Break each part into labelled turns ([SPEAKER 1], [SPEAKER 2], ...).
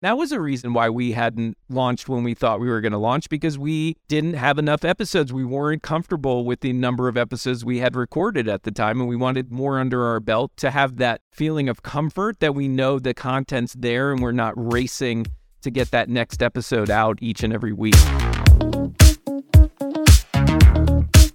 [SPEAKER 1] That was a reason why we hadn't launched when we thought we were going to launch because we didn't have enough episodes. We weren't comfortable with the number of episodes we had recorded at the time, and we wanted more under our belt to have that feeling of comfort that we know the content's there and we're not racing to get that next episode out each and every week.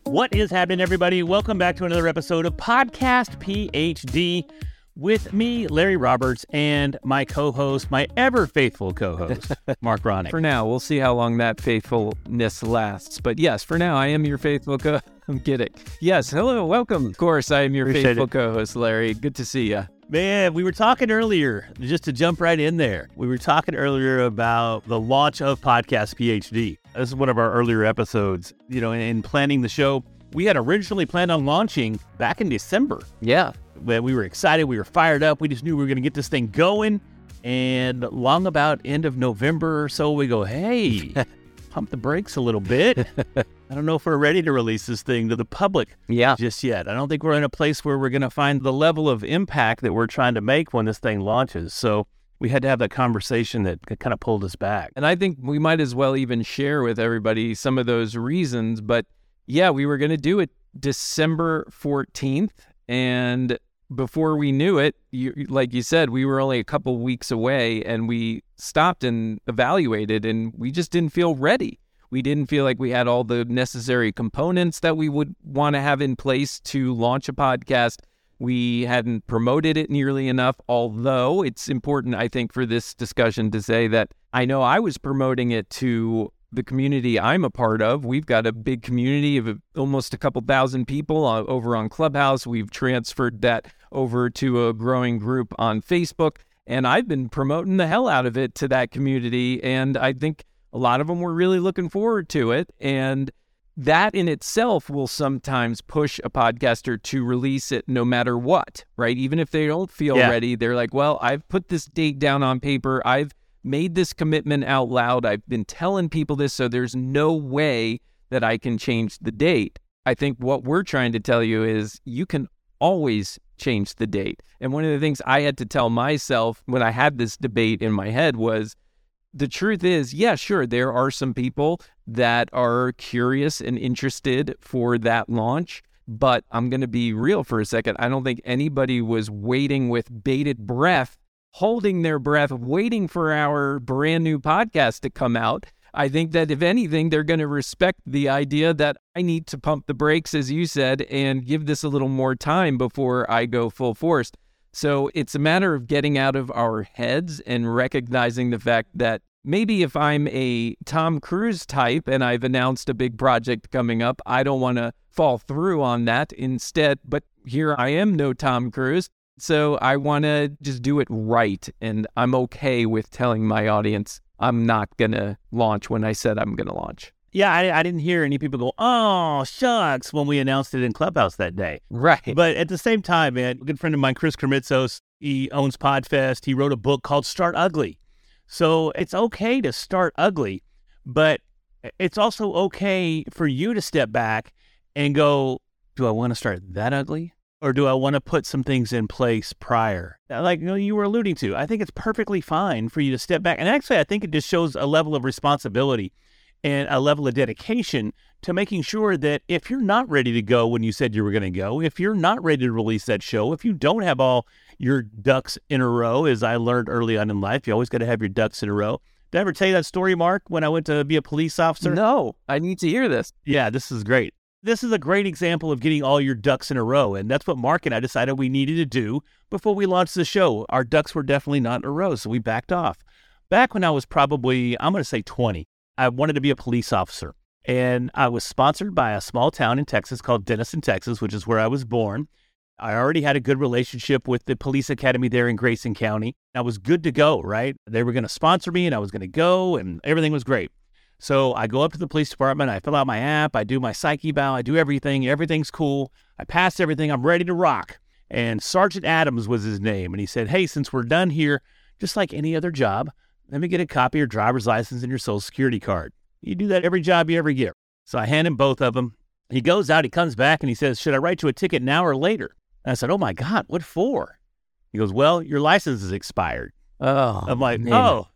[SPEAKER 2] What is happening, everybody? Welcome back to another episode of Podcast PhD with me, Larry Roberts, and my co host, my ever faithful co host, Marc Ronick.
[SPEAKER 1] For now, we'll see how long that faithfulness lasts. But yes, for now, I am your faithful co I'm kidding. Yes, hello, welcome. Of course, I am your
[SPEAKER 2] Appreciate
[SPEAKER 1] faithful co host, Larry. Good to see you.
[SPEAKER 2] Man, we were talking earlier, just to jump right in there. We were talking earlier about the launch of Podcast PhD. This is one of our earlier episodes. You know, in planning the show, we had originally planned on launching back in December.
[SPEAKER 1] Yeah.
[SPEAKER 2] But we were excited. We were fired up. We just knew we were going to get this thing going. And long about end of November or so, we go, hey, pump the brakes a little bit. I don't know if we're ready to release this thing to the public
[SPEAKER 1] Yeah.
[SPEAKER 2] just yet. I don't think we're in a place where we're going to find the level of impact that we're trying to make when this thing launches. So we had to have that conversation that kind of pulled us back.
[SPEAKER 1] And I think we might as well even share with everybody some of those reasons. But yeah, we were going to do it December 14th. And before we knew it, you, like you said, we were only a couple weeks away and we stopped and evaluated and we just didn't feel ready. We didn't feel like we had all the necessary components that we would want to have in place to launch a podcast. We hadn't promoted it nearly enough, although it's important, I think, for this discussion to say that I know I was promoting it to the community I'm a part of. We've got a big community of almost a couple thousand people uh, over on Clubhouse. We've transferred that over to a growing group on Facebook, and I've been promoting the hell out of it to that community. And I think a lot of them were really looking forward to it. And that in itself will sometimes push a podcaster to release it no matter what, right? Even if they don't feel
[SPEAKER 2] Yeah.
[SPEAKER 1] ready, they're like, well, I've put this date down on paper. I've made this commitment out loud. I've been telling people this, so there's no way that I can change the date. I think what we're trying to tell you is you can always change the date. And one of the things I had to tell myself when I had this debate in my head was the truth is, yeah, sure, there are some people that are curious and interested for that launch. But I'm going to be real for a second. I don't think anybody was waiting with bated breath, holding their breath, waiting for our brand new podcast to come out. I think that if anything, they're going to respect the idea that I need to pump the brakes, as you said, and give this a little more time before I go full force. So it's a matter of getting out of our heads and recognizing the fact that maybe if I'm a Tom Cruise type and I've announced a big project coming up, I don't want to fall through on that instead. But here I am, no Tom Cruise. So I want to just do it right. And I'm okay with telling my audience I'm not going to launch when I said I'm going to launch.
[SPEAKER 2] Yeah, I, I didn't hear any people go, oh, shucks, when we announced it in Clubhouse that day.
[SPEAKER 1] Right.
[SPEAKER 2] But at the same time, man, a good friend of mine, Chris Krimitsos, he owns Podfest. He wrote a book called Start Ugly. So it's okay to start ugly, but it's also okay for you to step back and go, do I want to start that ugly? Or do I want to put some things in place prior? Uh, like you, know, you were alluding to, I think it's perfectly fine for you to step back. And actually, I think it just shows a level of responsibility and a level of dedication to making sure that if you're not ready to go when you said you were going to go, if you're not ready to release that show, if you don't have all your ducks in a row, as I learned early on in life, you always got to have your ducks in a row. Did I ever tell you that story, Marc, when I went to be a police officer?
[SPEAKER 1] No, I need to hear this.
[SPEAKER 2] Yeah, this is great. This is a great example of getting all your ducks in a row. And that's what Marc and I decided we needed to do before we launched the show. Our ducks were definitely not in a row, so we backed off. Back when I was probably, I'm going to say 20, I wanted to be a police officer. And I was sponsored by a small town in Texas called Denison, Texas, which is where I was born. I already had a good relationship with the police academy there in Grayson County. I was good to go, right? They were going to sponsor me and I was going to go, and everything was great. So I go up to the police department, I fill out my app, I do my psyche bow, I do everything, everything's cool. I pass everything, I'm ready to rock. And Sergeant Adams was his name. And he said, Hey, since we're done here, just like any other job, let me get a copy of your driver's license and your social security card. You do that every job you ever get. So I hand him both of them. He goes out, he comes back, and he says, Should I write you a ticket now or later? And I said, Oh my God, what for? He goes, Well, your license is expired.
[SPEAKER 1] Oh,
[SPEAKER 2] I'm like,
[SPEAKER 1] man.
[SPEAKER 2] Oh,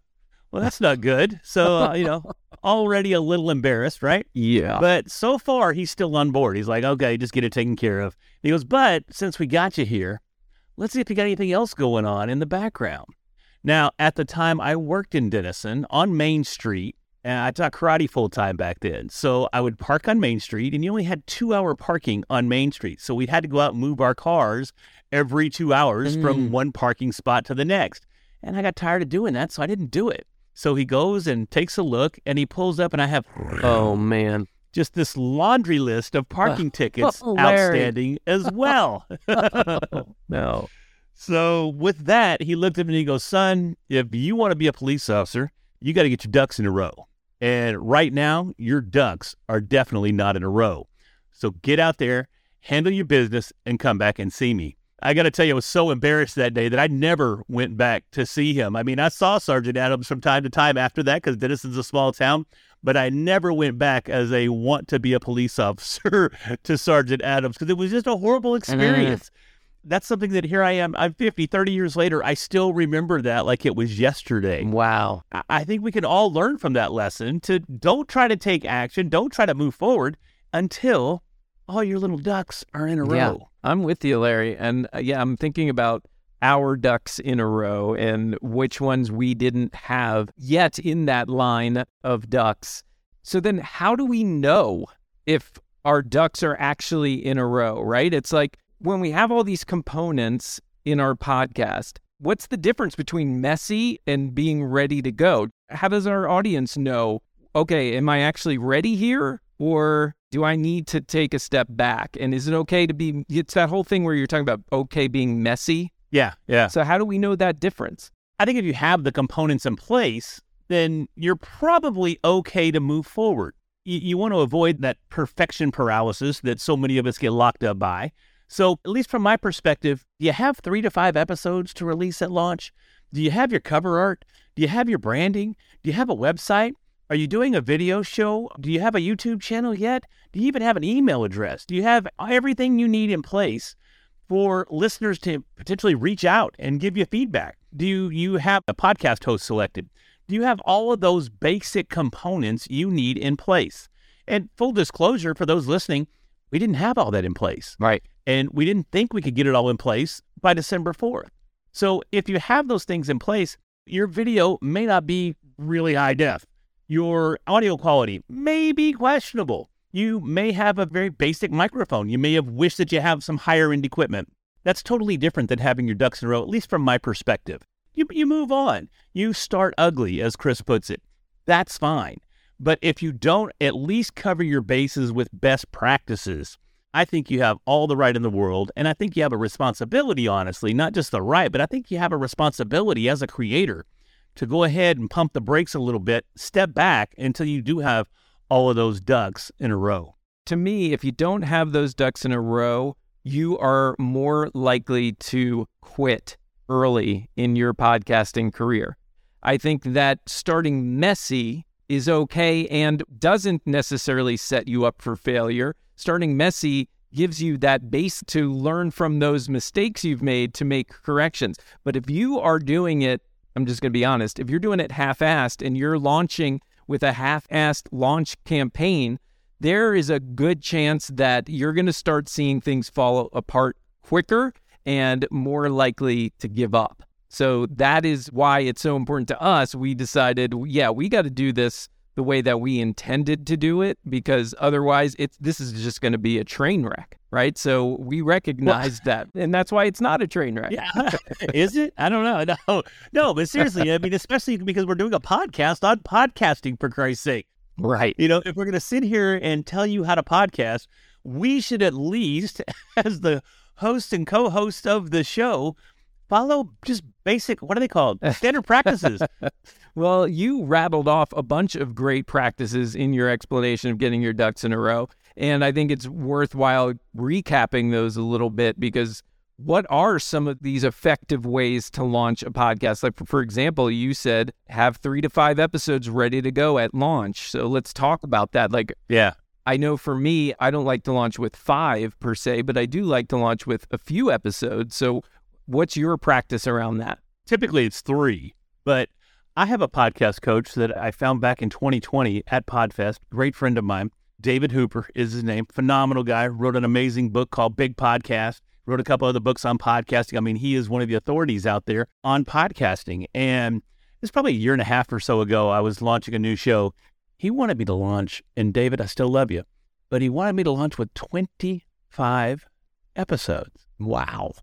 [SPEAKER 2] Well, that's not good. So, uh, you know, already a little embarrassed, right?
[SPEAKER 1] Yeah.
[SPEAKER 2] But so far, he's still on board. He's like, okay, just get it taken care of. He goes, but since we got you here, let's see if you got anything else going on in the background. Now, at the time, I worked in Denison on Main Street, and I taught karate full time back then. So I would park on Main Street, and you only had two hour parking on Main Street. So we had to go out and move our cars every two hours
[SPEAKER 1] Mm.
[SPEAKER 2] from one parking spot to the next. And I got tired of doing that, so I didn't do it. So he goes and takes a look, and he pulls up, and I have
[SPEAKER 1] oh man.
[SPEAKER 2] just this laundry list of parking tickets
[SPEAKER 1] oh,
[SPEAKER 2] outstanding as well.
[SPEAKER 1] Oh, no.
[SPEAKER 2] so with that, he looked at me and he goes, "Son, if you want to be a police officer, you got to get your ducks in a row. And right now, your ducks are definitely not in a row. So get out there, handle your business, and come back and see me." I got to tell you, I was so embarrassed that day that I never went back to see him. I mean, I saw Sergeant Adams from time to time after that because Denison's a small town, but I never went back as a want to be a police officer to Sergeant Adams because it was just a horrible experience. That's something that here I am, I'm 50, 30 years later, I still remember that like it was yesterday.
[SPEAKER 1] Wow.
[SPEAKER 2] I- I think we can all learn from that lesson to don't try to take action, don't try to move forward until all your little ducks are in a
[SPEAKER 1] Yeah. I'm with you, Larry. And uh, yeah, I'm thinking about our ducks in a row and which ones we didn't have yet in that line of ducks. So then, how do we know if our ducks are actually in a row, right? It's like when we have all these components in our podcast, what's the difference between messy and being ready to go? How does our audience know, okay, am I actually ready here? Or do I need to take a step back? And is it okay to be, it's that whole thing where you're talking about okay being messy.
[SPEAKER 2] Yeah, yeah.
[SPEAKER 1] So, how do we know that difference?
[SPEAKER 2] I think if you have the components in place, then you're probably okay to move forward. You, you want to avoid that perfection paralysis that so many of us get locked up by. So, at least from my perspective, do you have three to five episodes to release at launch? Do you have your cover art? Do you have your branding? Do you have a website? Are you doing a video show? Do you have a YouTube channel yet? Do you even have an email address? Do you have everything you need in place for listeners to potentially reach out and give you feedback? Do you, you have a podcast host selected? Do you have all of those basic components you need in place? And full disclosure for those listening, we didn't have all that in place.
[SPEAKER 1] Right.
[SPEAKER 2] And we didn't think we could get it all in place by December 4th. So if you have those things in place, your video may not be really high def. Your audio quality may be questionable. You may have a very basic microphone. You may have wished that you have some higher end equipment. That's totally different than having your ducks in a row, at least from my perspective. You, you move on. You start ugly, as Chris puts it. That's fine. But if you don't at least cover your bases with best practices, I think you have all the right in the world. And I think you have a responsibility, honestly, not just the right, but I think you have a responsibility as a creator to go ahead and pump the brakes a little bit, step back until you do have all of those ducks in a row.
[SPEAKER 1] To me, if you don't have those ducks in a row, you are more likely to quit early in your podcasting career. I think that starting messy is okay and doesn't necessarily set you up for failure. Starting messy gives you that base to learn from those mistakes you've made to make corrections. But if you are doing it, I'm just going to be honest, if you're doing it half assed and you're launching with a half assed launch campaign, there is a good chance that you're going to start seeing things fall apart quicker and more likely to give up. So that is why it's so important to us. We decided, yeah, we got to do this the way that we intended to do it because otherwise it's this is just going to be a train wreck, right? So we recognized that. And that's why it's not a train wreck.
[SPEAKER 2] Yeah. Is it? I don't know. No, no, but seriously, I mean, especially because we're doing a podcast on podcasting, for Christ's sake.
[SPEAKER 1] Right.
[SPEAKER 2] You know, if we're going to sit here and tell you how to podcast, we should at least, as the host and co host of the show, follow just basic, what are they called? Standard practices.
[SPEAKER 1] Well, you rattled off a bunch of great practices in your explanation of getting your ducks in a row. And I think it's worthwhile recapping those a little bit because what are some of these effective ways to launch a podcast? Like, for example, you said have three to five episodes ready to go at launch. So let's talk about that. Like,
[SPEAKER 2] yeah.
[SPEAKER 1] I know for me, I don't like to launch with five per se, but I do like to launch with a few episodes. So, what's your practice around that?
[SPEAKER 2] Typically it's three, but I have a podcast coach that I found back in 2020 at Podfest. Great friend of mine. David Hooper is his name. Phenomenal guy. Wrote an amazing book called Big Podcast. Wrote a couple other books on podcasting. I mean, he is one of the authorities out there on podcasting. And it's probably a year and a half or so ago. I was launching a new show. He wanted me to launch, and David, I still love you, but he wanted me to launch with 25 episodes.
[SPEAKER 1] Wow.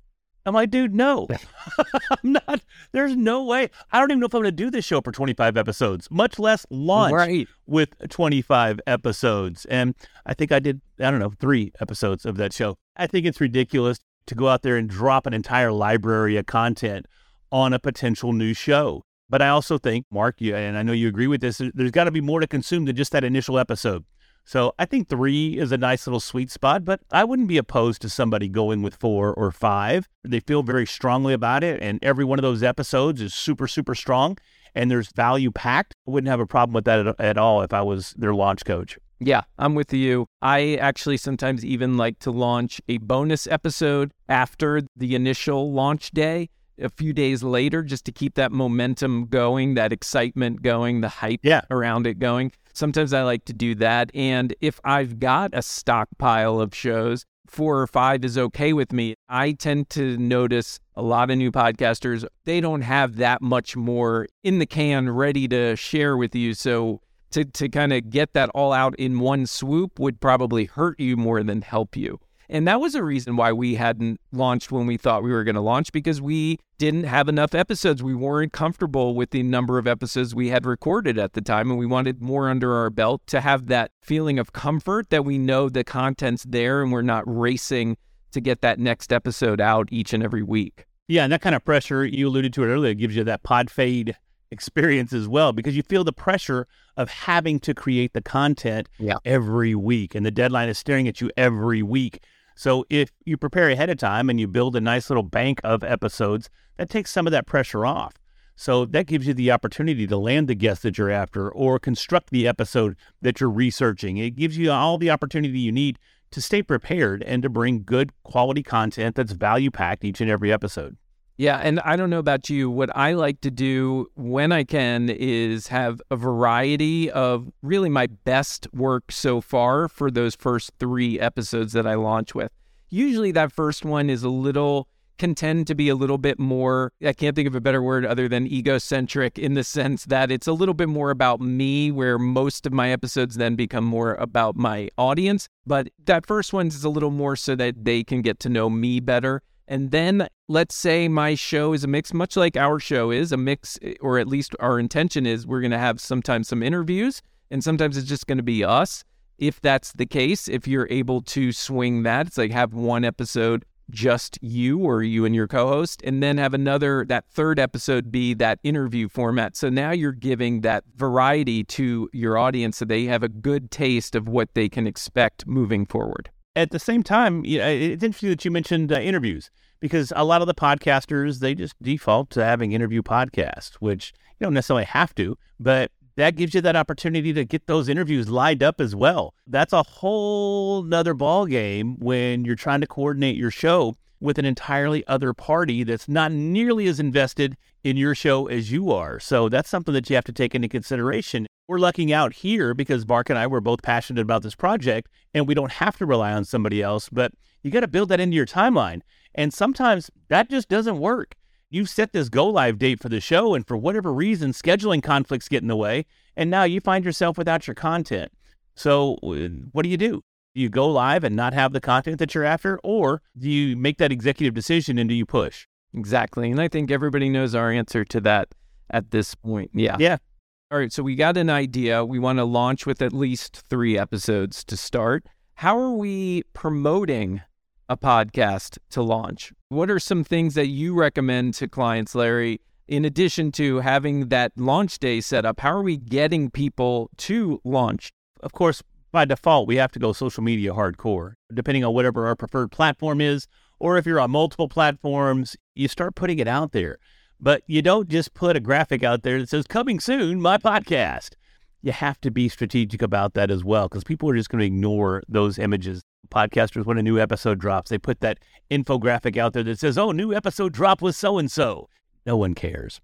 [SPEAKER 2] I'm like, dude, no, I'm not. There's no way. I don't even know if I'm going to do this show for 25 episodes, much less launch
[SPEAKER 1] Right.
[SPEAKER 2] with 25 episodes. And I think I did, I don't know, three episodes of that show. I think it's ridiculous to go out there and drop an entire library of content on a potential new show. But I also think, Marc, you, and I know you agree with this, there's got to be more to consume than just that initial episode. So I think three is a nice little sweet spot, but I wouldn't be opposed to somebody going with four or five. They feel very strongly about it, and every one of those episodes is super, super strong, and there's value packed. I wouldn't have a problem with that at, at all if I was their launch coach.
[SPEAKER 1] Yeah, I'm with you. I actually sometimes even like to launch a bonus episode after the initial launch day, a few days later, just to keep that momentum going, that excitement going, the hype
[SPEAKER 2] Yeah.
[SPEAKER 1] around it going. Sometimes I like to do that. And if I've got a stockpile of shows, four or five is okay with me. I tend to notice a lot of new podcasters, they don't have that much more in the can ready to share with you. So to, to kind of get that all out in one swoop would probably hurt you more than help you. And that was a reason why we hadn't launched when we thought we were going to launch because we didn't have enough episodes. We weren't comfortable with the number of episodes we had recorded at the time, and we wanted more under our belt to have that feeling of comfort that we know the content's there and we're not racing to get that next episode out each and every week.
[SPEAKER 2] Yeah, and that kind of pressure, you alluded to it earlier, gives you that pod fade experience as well because you feel the pressure of having to create the content
[SPEAKER 1] Yeah.
[SPEAKER 2] every week and the deadline is staring at you every week. So if you prepare ahead of time and you build a nice little bank of episodes, that takes some of that pressure off. So that gives you the opportunity to land the guest that you're after or construct the episode that you're researching. It gives you all the opportunity you need to stay prepared and to bring good quality content that's value packed each and every episode.
[SPEAKER 1] Yeah, and I don't know about you. What I like to do when I can is have a variety of really my best work so far for those first three episodes that I launch with. Usually that first one is a little can tend to be a little bit more I can't think of a better word other than egocentric in the sense that it's a little bit more about me where most of my episodes then become more about my audience but that first one is a little more so that they can get to know me better and then let's say my show is a mix, much like our show is a mix, eh, or at least our intention is we're going to have sometimes some interviews and sometimes it's just going to be us. If that's the case, if you're able to swing that, it's like have one episode just you or you and your co-host and then have another that third episode be that interview format so now you're giving that variety to your audience so they have a good taste of what they can expect moving forward
[SPEAKER 2] At the same time, it's interesting that you mentioned uh, interviews because a lot of the podcasters they just default to having interview podcasts, which you don't necessarily have to, but that gives you that opportunity to get those interviews lined up as well. That's a whole nother ball game when you're trying to coordinate your show with an entirely other party that's not nearly as invested in your show as you are. So that's something that you have to take into consideration. We're lucking out here because Marc and I were both passionate about this project and we don't have to rely on somebody else, but you got to build that into your timeline. And sometimes that just doesn't work. You've set this go live date for the show, and for whatever reason, scheduling conflicts get in the way, and now you find yourself without your content. So, uh, what do you do? Do you go live and not have the content that you're after, or do you make that executive decision and do you push?
[SPEAKER 1] Exactly. And I think everybody knows our answer to that at this point. Yeah.
[SPEAKER 2] Yeah.
[SPEAKER 1] All right. So we got an idea. We want to launch with at least three episodes to start. How are we promoting a podcast to launch? What are some things that you recommend to clients, Larry? In addition to having that launch day set up, how are we getting people to launch?
[SPEAKER 2] Of course, by default, we have to go social media hardcore, depending on whatever our preferred platform is. Or if you're on multiple platforms, you start putting it out there. But you don't just put a graphic out there that says, coming soon, my podcast. You have to be strategic about that as well, because people are just going to ignore those images. Podcasters, when a new episode drops, they put that infographic out there that says, oh, new episode drop with so and so. No one cares.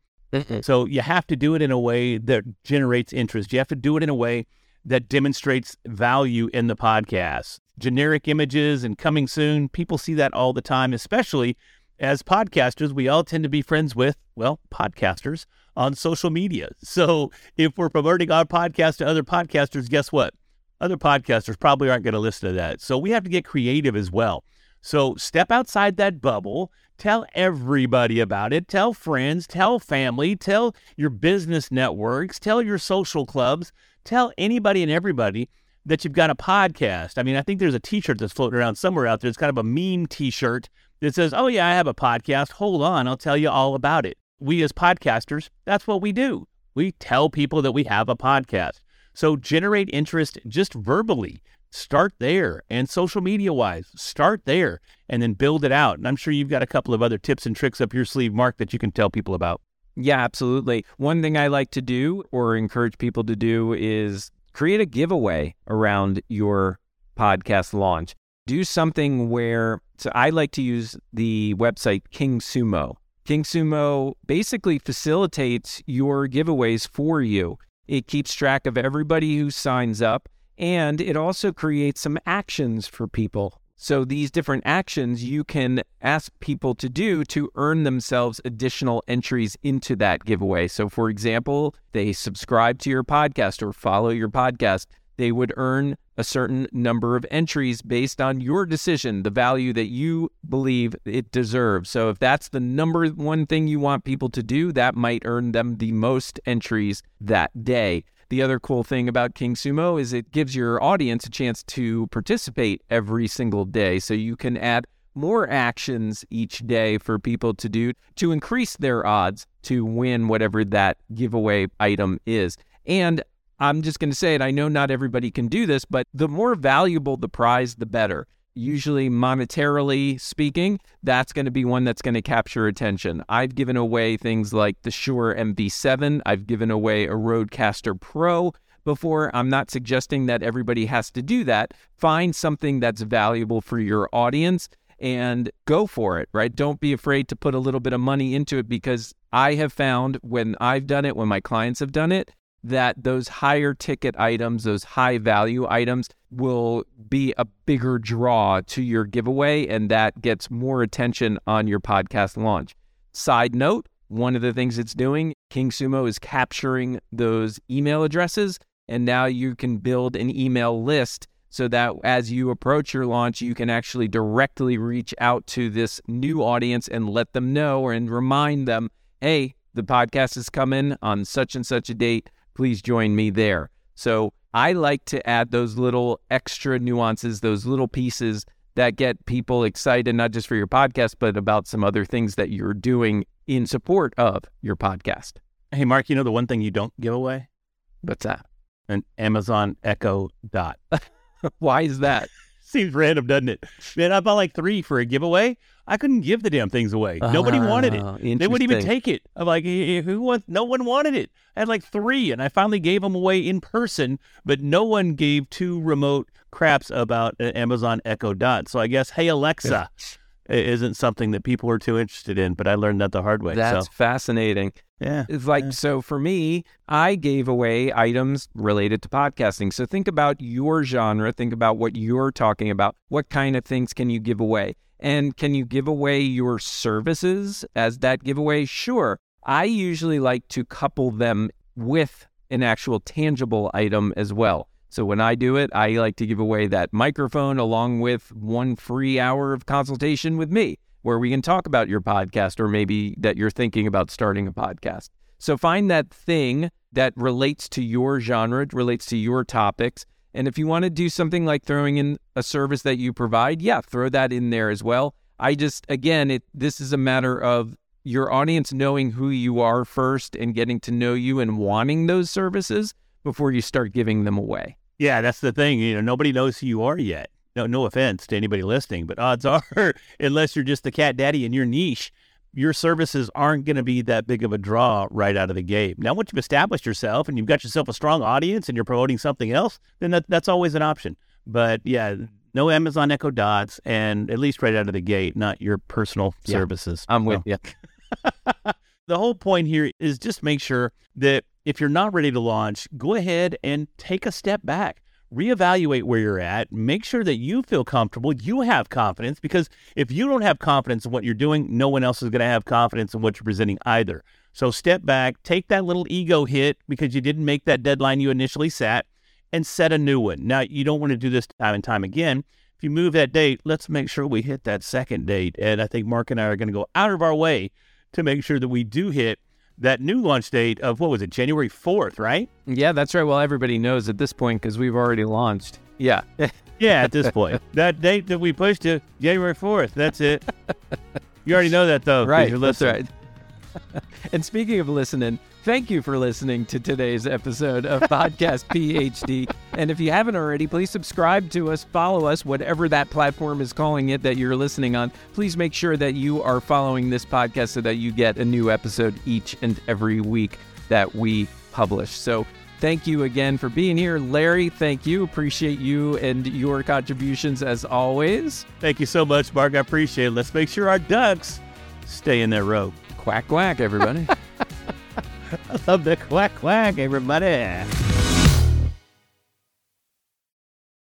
[SPEAKER 2] So you have to do it in a way that generates interest. You have to do it in a way that demonstrates value in the podcast. Generic images and coming soon, people see that all the time, especially as podcasters. We all tend to be friends with, well, podcasters on social media. So if we're promoting our podcast to other podcasters, guess what? Other podcasters probably aren't going to listen to that. So we have to get creative as well. So step outside that bubble, tell everybody about it, tell friends, tell family, tell your business networks, tell your social clubs, tell anybody and everybody that you've got a podcast. I mean, I think there's a t shirt that's floating around somewhere out there. It's kind of a meme t shirt that says, Oh, yeah, I have a podcast. Hold on, I'll tell you all about it. We as podcasters, that's what we do. We tell people that we have a podcast. So generate interest just verbally. Start there. And social media wise, start there and then build it out. And I'm sure you've got a couple of other tips and tricks up your sleeve, Marc, that you can tell people about.
[SPEAKER 1] Yeah, absolutely. One thing I like to do or encourage people to do is create a giveaway around your podcast launch. Do something where, so I like to use the website King Sumo. King Sumo basically facilitates your giveaways for you. It keeps track of everybody who signs up and it also creates some actions for people. So, these different actions you can ask people to do to earn themselves additional entries into that giveaway. So, for example, they subscribe to your podcast or follow your podcast, they would earn a certain number of entries based on your decision, the value that you believe it deserves. So if that's the number one thing you want people to do, that might earn them the most entries that day. The other cool thing about King Sumo is it gives your audience a chance to participate every single day. So you can add more actions each day for people to do to increase their odds to win whatever that giveaway item is. And I'm just going to say it. I know not everybody can do this, but the more valuable the prize, the better. Usually, monetarily speaking, that's going to be one that's going to capture attention. I've given away things like the Shure MV7, I've given away a Rodecaster Pro before. I'm not suggesting that everybody has to do that. Find something that's valuable for your audience and go for it, right? Don't be afraid to put a little bit of money into it because I have found when I've done it, when my clients have done it, that those higher ticket items, those high value items, will be a bigger draw to your giveaway, and that gets more attention on your podcast launch. Side note one of the things it's doing, King Sumo is capturing those email addresses, and now you can build an email list so that as you approach your launch, you can actually directly reach out to this new audience and let them know and remind them, hey, the podcast is coming on such and such a date please join me there. So I like to add those little extra nuances, those little pieces that get people excited, not just for your podcast, but about some other things that you're doing in support of your podcast.
[SPEAKER 2] Hey, Marc, you know the one thing you don't give away?
[SPEAKER 1] What's that?
[SPEAKER 2] An Amazon Echo Dot.
[SPEAKER 1] Why is that?
[SPEAKER 2] Seems random, doesn't it? Man, I bought like three for a giveaway. I couldn't give the damn things away. Nobody wanted it.
[SPEAKER 1] Ah,
[SPEAKER 2] They wouldn't even take it. I'm like, "Eh, who wants? No one wanted it. I had like three, and I finally gave them away in person, but no one gave two remote craps about an Amazon Echo Dot. So I guess, hey Alexa, isn't something that people are too interested in. But I learned that the hard way.
[SPEAKER 1] That's
[SPEAKER 2] so
[SPEAKER 1] fascinating.
[SPEAKER 2] yeah,
[SPEAKER 1] It's like,
[SPEAKER 2] Yeah.
[SPEAKER 1] so for me, I gave away items related to podcasting. So think about your genre, think about what you're talking about. What kind of things can you give away? And can you give away your services as that giveaway? Sure. I usually like to couple them with an actual tangible item as well. So when I do it, I like to give away that microphone along with one free hour of consultation with me where we can talk about your podcast or maybe that you're thinking about starting a podcast. So find that thing that relates to your genre, relates to your topics. And if you want to do something like throwing in a service that you provide, yeah, throw that in there as well. I just again, it this is a matter of your audience knowing who you are first and getting to know you and wanting those services before you start giving them away.
[SPEAKER 2] yeah, that's the thing. You know, nobody knows who you are yet. No, no offense to anybody listening, but odds are, unless you're just the cat daddy in your niche, your services aren't going to be that big of a draw right out of the gate. Now, once you've established yourself and you've got yourself a strong audience and you're promoting something else, then that, that's always an option. But yeah, no Amazon Echo Dots, and at least right out of the gate, not your personal
[SPEAKER 1] Yeah.
[SPEAKER 2] services.
[SPEAKER 1] I'm with
[SPEAKER 2] So-
[SPEAKER 1] you.
[SPEAKER 2] the whole point here is just make sure that if you're not ready to launch, go ahead and take a step back. Reevaluate where you're at. Make sure that you feel comfortable. You have confidence because if you don't have confidence in what you're doing, no one else is going to have confidence in what you're presenting either. So step back, take that little ego hit because you didn't make that deadline you initially set, and set a new one. Now, you don't want to do this time and time again. If you move that date, let's make sure we hit that second date. And I think Marc and I are going to go out of our way to make sure that we do hit that new launch date of what was it, January 4th, right?
[SPEAKER 1] Yeah, that's right. Well, everybody knows at this point because we've already launched. Yeah.
[SPEAKER 2] yeah, at this point. that date that we pushed to January 4th. That's it. You already know that, though.
[SPEAKER 1] Right. That's right. and speaking of listening, thank you for listening to today's episode of Podcast PhD. And if you haven't already, please subscribe to us, follow us, whatever that platform is calling it that you're listening on. Please make sure that you are following this podcast so that you get a new episode each and every week that we publish. So thank you again for being here. Larry, thank you. Appreciate you and your contributions as always.
[SPEAKER 2] Thank you so much, Marc. I appreciate it. Let's make sure our ducks stay in their row.
[SPEAKER 1] Quack, quack, everybody.
[SPEAKER 2] I love the quack, quack, everybody.